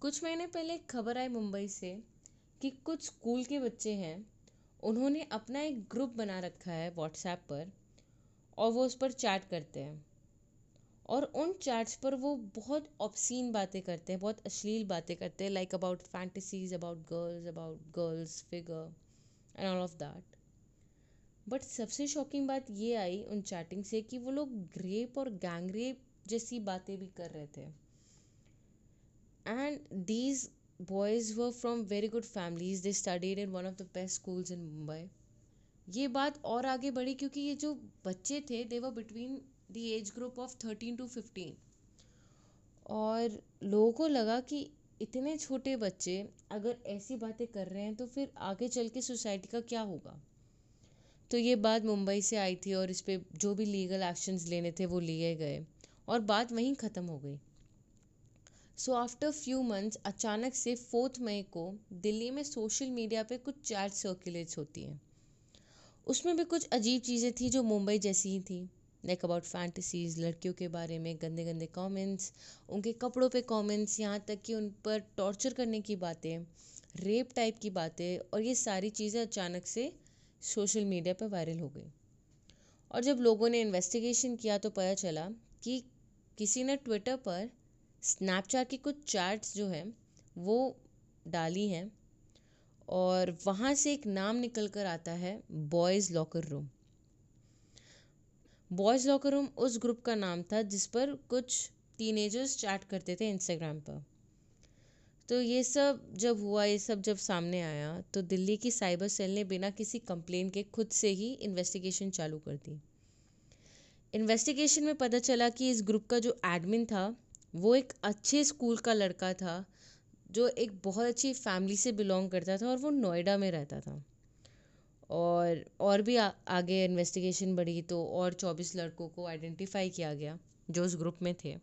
कुछ महीने पहले एक खबर आई मुंबई से कि कुछ स्कूल के बच्चे हैं, उन्होंने अपना एक ग्रुप बना रखा है व्हाट्सएप पर और वो उस पर चैट करते हैं। और उन चैट्स पर वो बहुत ऑप्सीन बातें करते हैं, बहुत अश्लील बातें करते हैं like about fantasies about girls about girls figure and all of that but सबसे शॉकिंग बात ये आई उन चैटिंग से कि वो लोग रेप और गैंग रेप जैसी बातें भी कर रहे थे। And these boys were from very good families. They studied in one of the best schools in mumbai. ये बात और आगे बढ़ी क्योंकि ये जो बच्चे थे they were between the age group of thirteen to fifteen और लोगों को लगा कि इतने छोटे बच्चे अगर ऐसी बातें कर रहे हैं तो फिर आगे चल के सोसाइटी का क्या होगा? तो ये बात मुंबई से आई थी और इस पर जो भी लीगल एक्शंस लेने थे वो लिए गए। और बात वहीं ख़त्म हो गई। सो आफ्टर फ्यू मंथ्स अचानक से फोर्थ मई को दिल्ली में सोशल मीडिया पे कुछ चैट सर्कुलेट्स होती हैं। उसमें भी कुछ अजीब चीज़ें थी जो मुंबई जैसी ही थी। लाइक अबाउट फैंटसीज लड़कियों के बारे में गंदे गंदे कमेंट्स उनके कपड़ों पे कमेंट्स यहाँ तक कि उन पर टॉर्चर करने की बातें रेप टाइप की बातें, और ये सारी चीज़ें अचानक से सोशल मीडिया पर वायरल हो गई। और जब लोगों ने इन्वेस्टिगेशन किया तो पता चला कि किसी ने ट्विटर पर स्नैपचैट की कुछ चैट्स जो हैं, वो डाली हैं और वहाँ से एक नाम निकल कर आता है boys locker room boys locker room उस ग्रुप का नाम था जिस पर कुछ टीनेजर्स चैट करते थे इंस्टाग्राम पर। तो ये सब जब हुआ, ये सब जब सामने आया तो दिल्ली की साइबर सेल ने बिना किसी कंप्लेन के खुद से ही इन्वेस्टिगेशन चालू कर दी। इन्वेस्टिगेशन में पता चला कि इस ग्रुप का जो एडमिन था वो एक अच्छे स्कूल का लड़का था जो एक बहुत अच्छी फैमिली से बिलोंग करता था और वो नोएडा में रहता था। और और भी आ, आगे इन्वेस्टिगेशन बढ़ी तो और चौबीस लड़कों को आइडेंटिफाई किया गया जो उस ग्रुप में थे।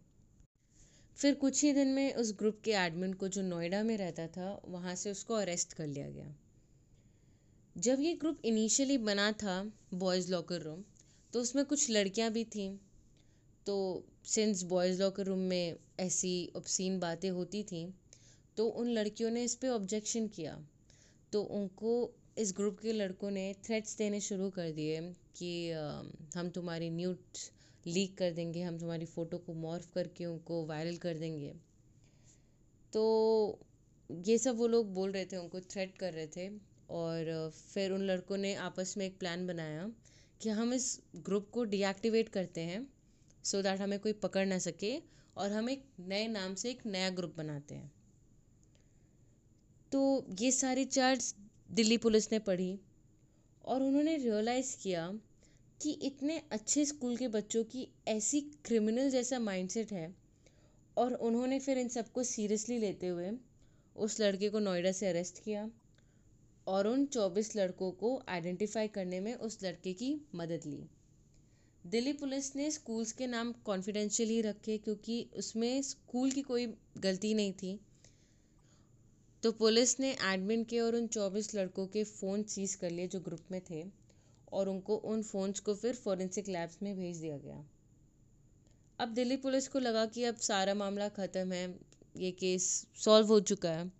फिर कुछ ही दिन में उस ग्रुप के एडमिन को जो नोएडा में रहता था वहाँ से उसको अरेस्ट कर लिया गया। जब ये ग्रुप इनिशियली बना था बॉयज़ लॉकर रूम तो उसमें कुछ लड़कियाँ भी थीं। तो सिंस बॉयज़ लॉकर रूम में ऐसी ऑब्सीन बातें होती थी तो उन लड़कियों ने इस पर ऑब्जेक्शन किया। तो उनको, इस ग्रुप के लड़कों ने थ्रेट्स देने शुरू कर दिए कि हम तुम्हारी न्यूट लीक कर देंगे, हम तुम्हारी फ़ोटो को मॉर्फ करके उनको वायरल कर देंगे। तो ये सब वो लोग बोल रहे थे, उनको थ्रेट कर रहे थे और फिर उन लड़कों ने आपस में एक प्लान बनाया कि हम इस ग्रुप को डीएक्टिवेट करते हैं। सो दैट हमें कोई पकड़ ना सके और हम एक नए नाम से एक नया ग्रुप बनाते हैं। तो ये सारी चार्ज दिल्ली पुलिस ने पढ़ी और उन्होंने रियलाइज़ किया कि इतने अच्छे स्कूल के बच्चों की ऐसी क्रिमिनल जैसा माइंडसेट है और उन्होंने फिर इन सबको सीरियसली लेते हुए उस लड़के को नोएडा से अरेस्ट किया और उन चौबीस लड़कों को आइडेंटिफाई करने में उस लड़के की मदद ली। दिल्ली पुलिस ने स्कूल्स के नाम कॉन्फिडेंशियल ही रखे क्योंकि उसमें स्कूल की कोई गलती नहीं थी। तो पुलिस ने एडमिन के और उन चौबीस लड़कों के फ़ोन सीज कर लिए जो ग्रुप में थे और उनको उन फ़ोन्स को फिर फॉरेंसिक लैब्स में भेज दिया गया। अब दिल्ली पुलिस को लगा कि अब सारा मामला ख़त्म है, ये केस सॉल्व हो चुका है।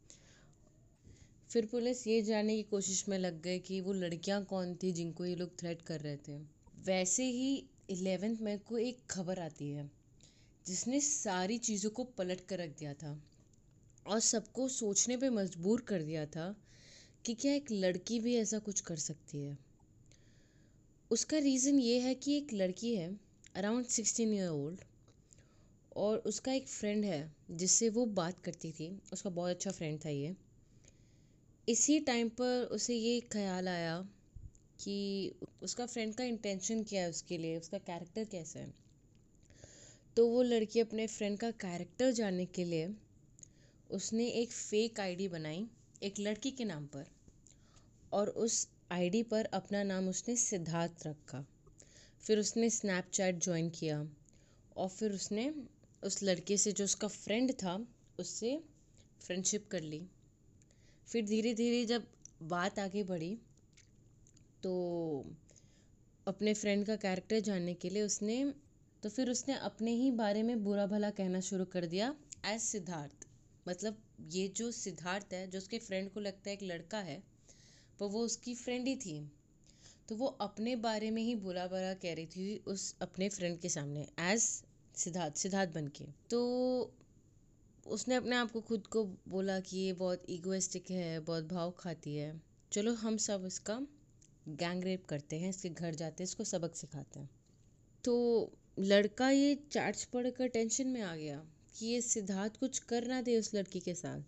फिर पुलिस ये जानने की कोशिश में लग गए कि वो लड़कियाँ कौन थी जिनको ये लोग थ्रेट कर रहे थे। वैसे ही इलेवेंथ मई को एक खबर आती है, जिसने सारी चीज़ों को पलट कर रख दिया था और सबको सोचने पे मजबूर कर दिया था कि क्या एक लड़की भी ऐसा कुछ कर सकती है। उसका रीज़न ये है कि एक लड़की है अराउंड सिक्सटीन ईयर ओल्ड और उसका एक फ्रेंड है, जिससे वो बात करती थी। उसका बहुत अच्छा फ्रेंड था ये। इसी टाइम पर उसे ये ख्याल आया कि उसका फ्रेंड का इंटेंशन क्या है उसके लिए, उसका कैरेक्टर कैसा है। तो वो लड़की अपने फ्रेंड का कैरेक्टर जानने के लिए उसने एक फ़ेक आईडी बनाई एक लड़की के नाम पर और उस आईडी पर अपना नाम उसने सिद्धार्थ रखा। फिर उसने स्नैपचैट ज्वाइन किया और फिर उसने उस लड़के से जो उसका फ्रेंड था उससे फ्रेंडशिप कर ली। फिर धीरे धीरे जब बात आगे बढ़ी तो अपने फ्रेंड का कैरेक्टर जानने के लिए उसने तो फिर उसने अपने ही बारे में बुरा भला कहना शुरू कर दिया एज सिद्धार्थ। मतलब ये जो सिद्धार्थ है, जो उसके फ्रेंड को लगता है एक लड़का है, पर वो उसकी फ्रेंड ही थी। तो वो अपने बारे में ही बुरा भला कह रही थी उस अपने फ्रेंड के सामने एज सिद्धार्थ सिद्धार्थ बन के। तो उसने अपने आप को खुद को बोला कि ये बहुत ईगोइस्टिक है, बहुत भाव खाती है। चलो हम सब इसका गैंग रेप करते हैं, इसके घर जाते हैं, इसको सबक सिखाते हैं। तो लड़का ये चार्ज पढ़कर टेंशन में आ गया कि ये सिद्धार्थ कुछ कर ना दे उस लड़की के साथ।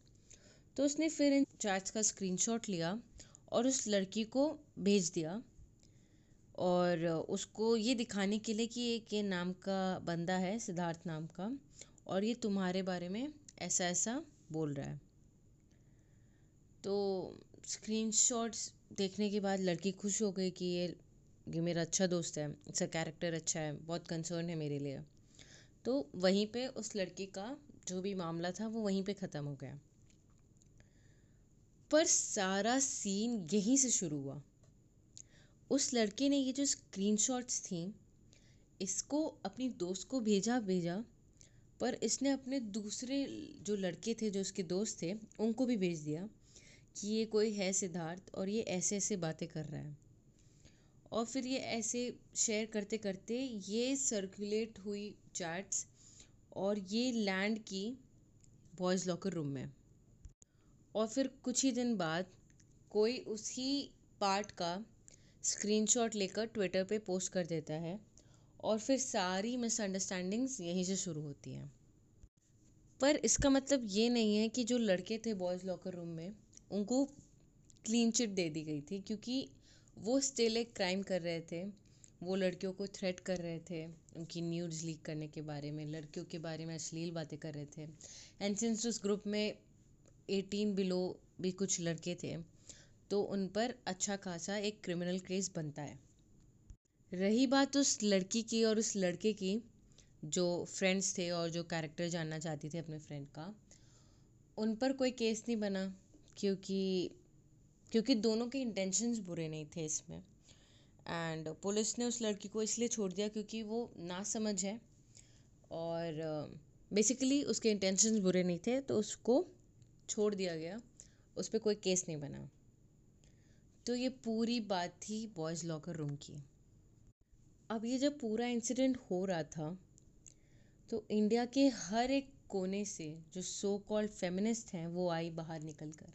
तो उसने फिर इन चार्ज का स्क्रीनशॉट लिया और उस लड़की को भेज दिया और उसको ये दिखाने के लिए कि एक ये नाम का बंदा है, सिद्धार्थ नाम का, और ये तुम्हारे बारे में ऐसा ऐसा बोल रहा है। तो स्क्रीनशॉट्स देखने के बाद लड़की खुश हो गई कि ये ये मेरा अच्छा दोस्त है इसका कैरेक्टर अच्छा है, बहुत कंसर्न है मेरे लिए। तो वहीं पे उस लड़की का जो भी मामला था, वो वहीं पे ख़त्म हो गया। पर सारा सीन यहीं से शुरू हुआ। उस लड़के ने ये जो स्क्रीनशॉट्स थी, इसको अपनी दोस्त को भेजा भेजा, पर इसने अपने दूसरे जो लड़के थे, जो उसके दोस्त थे, उनको भी भेज दिया। कि ये कोई है सिद्धार्थ और ये ऐसे ऐसे बातें कर रहा है। और फिर ये ऐसे शेयर करते करते ये सर्कुलेट हुई चैट्स और ये लैंड की बॉयज़ लॉकर रूम में। और फिर कुछ ही दिन बाद कोई उसी पार्ट का स्क्रीनशॉट लेकर ट्विटर पे पोस्ट कर देता है और फिर सारी मिसअंडरस्टैंडिंग्स यहीं से शुरू होती हैं। पर इसका मतलब ये नहीं है कि जो लड़के थे बॉयज़ लॉकर रूम में उनको क्लीन चिट दे दी गई थी क्योंकि वो स्टिल एक क्राइम कर रहे थे। वो लड़कियों को थ्रेट कर रहे थे, उनकी न्यूज़ लीक करने के बारे में, लड़कियों के बारे में अश्लील बातें कर रहे थे। एंड सिंस उस ग्रुप में एटीन बिलो भी कुछ लड़के थे तो उन पर अच्छा खासा एक क्रिमिनल केस बनता है। रही बात उस लड़की की और उस लड़के की, जो फ्रेंड्स थे और जो कैरेक्टर जानना चाहती थी अपने फ्रेंड का, उन पर कोई केस नहीं बना। क्योंकि क्योंकि दोनों के इंटेंशंस बुरे नहीं थे इसमें। एंड पुलिस ने उस लड़की को इसलिए छोड़ दिया क्योंकि वो ना समझ है। और बेसिकली uh, उसके इंटेंशंस बुरे नहीं थे तो उसको छोड़ दिया गया। उस पर कोई केस नहीं बना। तो ये पूरी बात थी बॉयज़ लॉकर रूम की। अब ये जब पूरा इंसिडेंट हो रहा था तो इंडिया के हर एक कोने से जो सो कॉल्ड फेमिनिस्ट हैं वो आई बाहर निकल कर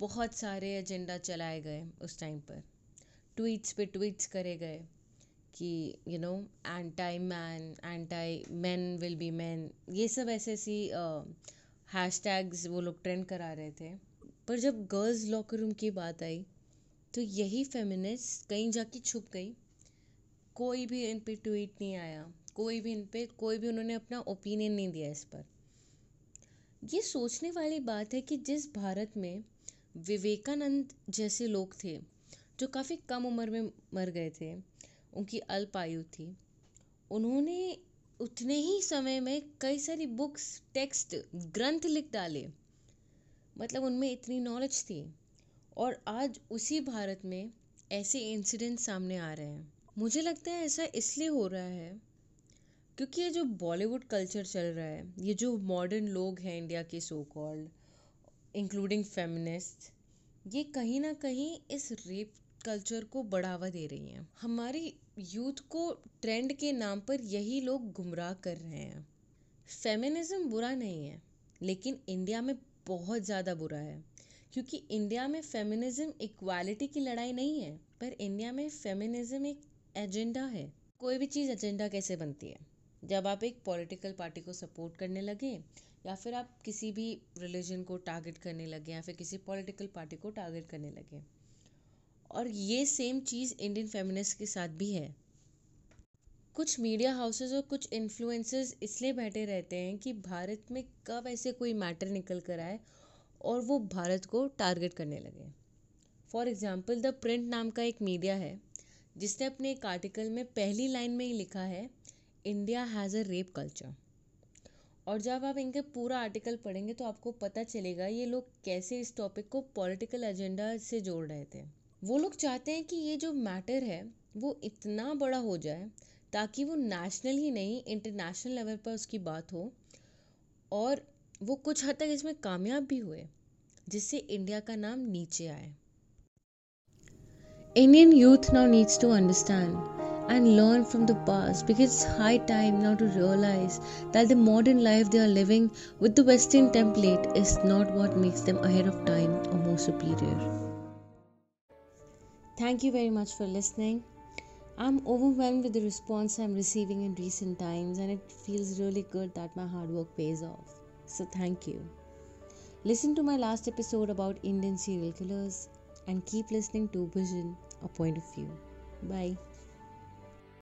बहुत सारे एजेंडा चलाए गए उस टाइम पर। ट्वीट्स पे ट्वीट्स करे गए कि you know anti man anti man will be man ये सब ऐसे ऐसी हैश टैग्स वो लोग ट्रेंड करा रहे थे। पर जब गर्ल्स लॉकर रूम की बात आई तो यही फेमिनिस्ट कहीं जाके छुप गई। कोई भी इन पे ट्वीट नहीं आया। कोई भी इन पे, कोई भी उन्होंने अपना ओपिनियन नहीं दिया इस पर। ये सोचने वाली बात है कि जिस भारत में विवेकानंद जैसे लोग थे, जो काफ़ी कम उम्र में मर गए थे। उनकी अल्प आयु थी। उन्होंने उतने ही समय में कई सारी बुक्स टेक्स्ट ग्रंथ लिख डाले। मतलब उनमें इतनी नॉलेज थी। और आज उसी भारत में ऐसे इंसिडेंट सामने आ रहे हैं। मुझे लगता है ऐसा इसलिए हो रहा है, क्योंकि ये जो बॉलीवुड कल्चर चल रहा है, ये जो मॉडर्न लोग हैं इंडिया के सो कॉल्ड इंक्लूडिंग फेमिनिस्ट ये कहीं ना कहीं इस रेप कल्चर को बढ़ावा दे रही हैं। हमारी यूथ को ट्रेंड के नाम पर यही लोग गुमराह कर रहे हैं। फेमिनिज्म बुरा नहीं है, लेकिन इंडिया में बहुत ज़्यादा बुरा है। क्योंकि इंडिया में फेमिनिज्म इक्वालिटी की लड़ाई नहीं है, पर इंडिया में फेमिनिज्म एक एजेंडा है। कोई भी चीज़ एजेंडा कैसे बनती है? जब आप एक पॉलिटिकल पार्टी को सपोर्ट करने लगे या फिर आप किसी भी रिलीजन को टारगेट करने लगे या फिर किसी पॉलिटिकल पार्टी को टारगेट करने लगे। और ये सेम चीज़ इंडियन फेमिनिस्ट के साथ भी है। कुछ मीडिया हाउसेस और कुछ इन्फ्लुएंसर्स इसलिए बैठे रहते हैं कि भारत में कब ऐसे कोई मैटर निकल कर आए और वो भारत को टारगेट करने लगे। फॉर एग्ज़ाम्पल द प्रिंट नाम का एक मीडिया है, जिसने अपने एक आर्टिकल में पहली लाइन में ही लिखा है India has a rape culture और जब आप इनके पूरा आर्टिकल पढ़ेंगे तो आपको पता चलेगा ये लोग कैसे इस टॉपिक को पॉलिटिकल एजेंडा से जोड़ रहे थे। वो लोग चाहते हैं कि ये जो मैटर है, वो इतना बड़ा हो जाए ताकि वो नेशनल ही नहीं इंटरनेशनल लेवल पर उसकी बात हो और वो कुछ हद तक इसमें कामयाब भी हुए, जिससे इंडिया का नाम नीचे आए। Indian youth now needs to understand and learn from the past because it's high time now to realize that the modern life they are living with the Western template is not what makes them ahead of time or more superior. Thank you very much for listening. I'm overwhelmed with the response I'm receiving in recent times, and it feels really good that my hard work pays off. So, thank you. Listen to my last episode about Indian serial killers and keep listening to Vision, a point of view. Bye.